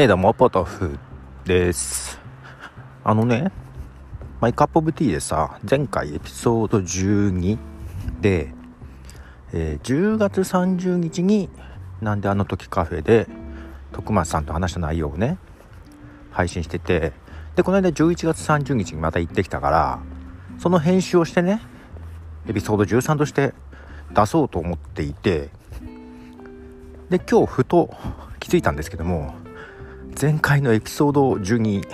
えー、どうも、ポトフです。あのね、マイカップオブティーでさ、前回エピソード12で、えー、10月30日になんであの時カフェで徳松さんと話した内容をね、配信してて、で、この間11月30日にまた行ってきたから、その編集をしてね、エピソード13として出そうと思っていて、で、今日ふと気づいたんですけども、前回のエピソード12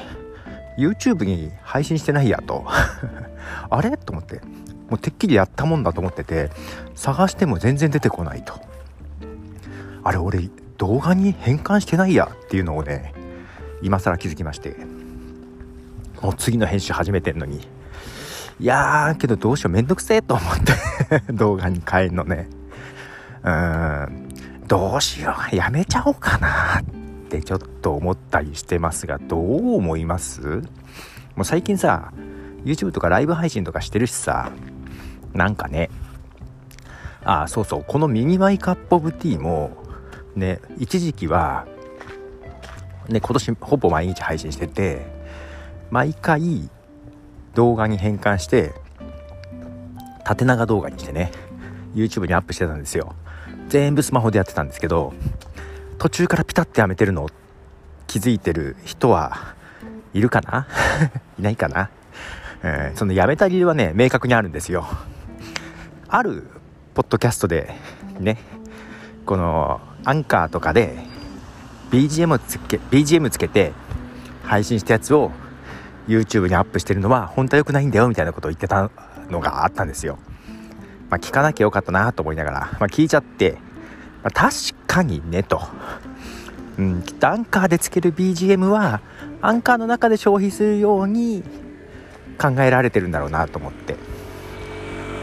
YouTube に配信してないやと。あれ？と思って。もうてっきりやったもんだと思ってて探しても全然出てこないと。あれ俺動画に変換してないやっていうのをね今更気づきまして。もう次の編集始めてんのに。いやーけどどうしようめんどくせえと思って。動画に変えんのね。うーん。どうしようやめちゃおうかなってちょっと思ったりしてますがどう思います？もう最近さ YouTube とかライブ配信とかしてるしさなんかねああそうそうこのミニマイカップオブティーもね一時期はね今年ほぼ毎日配信してて毎回動画に変換して縦長動画にしてね YouTube にアップしてたんですよ。全部スマホでやってたんですけど途中からピタッてやめてるのを気づいてる人はいるかな？いないかな、えー、そのやめた理由はね明確にあるんですよ。あるポッドキャストでねこのアンカーとかで BGM つけ BGM つけて配信したやつを YouTube にアップしてるのは本当は良くないんだよみたいなことを言ってたのがあったんですよ。まあ、聞かなきゃよかったなと思いながら、まあ、聞いちゃってまあ、確かにねと、うん、きっとアンカーでつける BGM はアンカーの中で消費するように考えられてるんだろうなと思って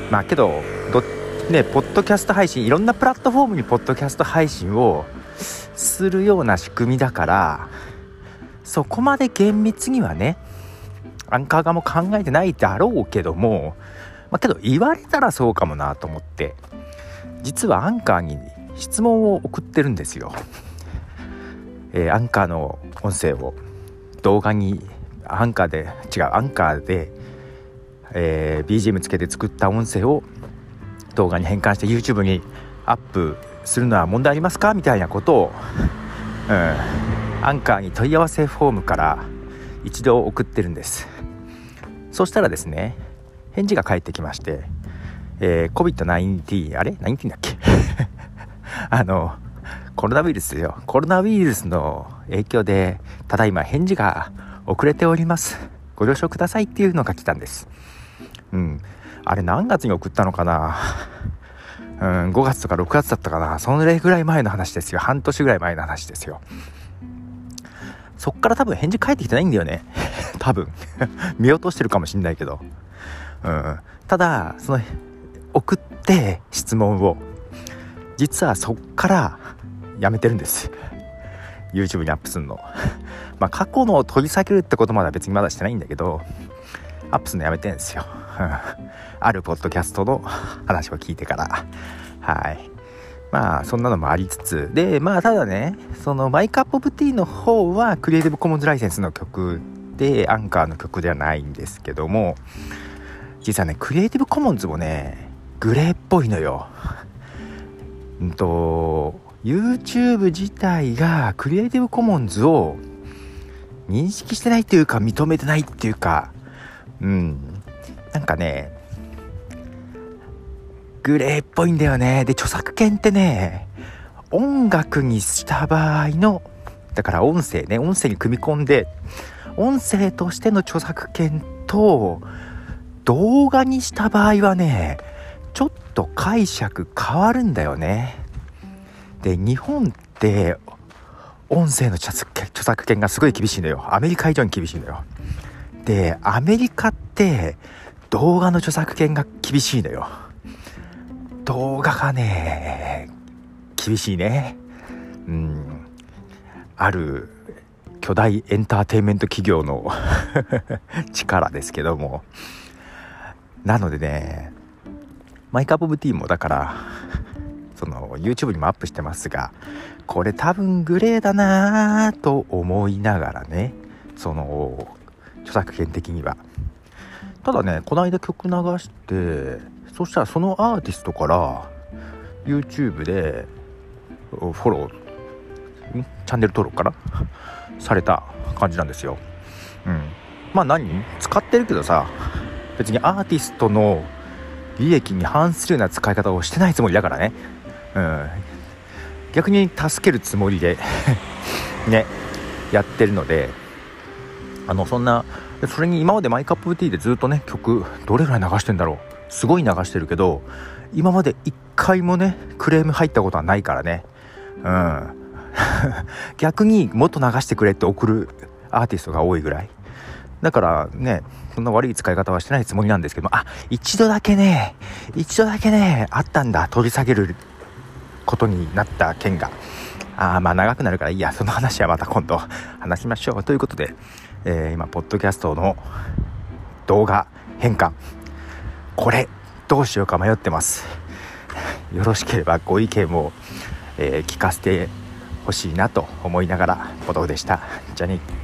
まあけどどねポッドキャスト配信いろんなプラットフォームにポッドキャスト配信をするような仕組みだからそこまで厳密にはねアンカー側も考えてないだろうけどもまあけど言われたらそうかもなと思って実はアンカーに質問を送ってるんですよ。えー、アンカーの音声を動画にアンカーで違うアンカーで、えー、BGM つけて作った音声を動画に変換して YouTube にアップするのは問題ありますか？みたいなことを、うん、アンカーに問い合わせフォームから一度送ってるんです。そしたらですね返事が返ってきましてえー、COVID-19 あれ ?19 だっけ？あの、コロナウイルスよ。コロナウイルスの影響で、ただいま返事が遅れております。ご了承くださいっていうのが来たんです。うん。あれ何月に送ったのかな？うん、5月とか6月だったかな？そのぐらい前の話ですよ。半年ぐらい前の話ですよ。そっから多分返事返ってきてないんだよね。多分。見落としてるかもしんないけど。うん。ただ、その、送って質問を実はそっからやめてるんです。YouTube にアップするの。まあ過去のを取り下げるってことまでは別にまだしてないんだけどアップするのやめてんですよ。あるポッドキャストの話を聞いてから。はい。まあそんなのもありつつ。でまあただねそのマイカップオブティーの方はクリエイティブコモンズライセンスの曲でアンカーの曲ではないんですけども実はねクリエイティブコモンズもねグレーっぽいのよ。うんと YouTube 自体がクリエイティブコモンズを認識してないっていうか認めてないっていうかうん。なんかねグレーっぽいんだよね。で著作権ってね音楽にした場合のだから音声ね音声に組み込んで音声としての著作権と動画にした場合はねちょっと解釈変わるんだよね。で日本って音声の著作権がすごい厳しいのよ。アメリカ以上に厳しいのよ。でアメリカって動画の著作権が厳しいのよ。動画がね厳しいね。うん。ある巨大エンターテインメント企業の 力ですけども。なのでねマイカップオブティーもだからその YouTube にもアップしてますがこれ多分グレーだなぁと思いながらねその著作権的には。ただねこの間曲流してそしたらそのアーティストから YouTube でフォローチャンネル登録かなされた感じなんですよ。うん。まあ何？使ってるけどさ別にアーティストの利益に反するような使い方をしてないつもりだからね。うん。逆に助けるつもりで ねやってるのであのそんなそれに今までマイカップティーでずっとね曲どれぐらい流してんだろう。すごい流してるけど今まで1回もねクレーム入ったことはないからね。うん。逆にもっと流してくれって送るアーティストが多いぐらい。だからねそんな悪い使い方はしてないつもりなんですけどあ一度だけね一度だけねあったんだ。取り下げることになった件があまあ長くなるからいいや。その話はまた今度話しましょう。ということで、えー、今ポッドキャストの動画変換これどうしようか迷ってます。よろしければご意見を、えー、聞かせてほしいなと思いながらポトフでした。じゃあね。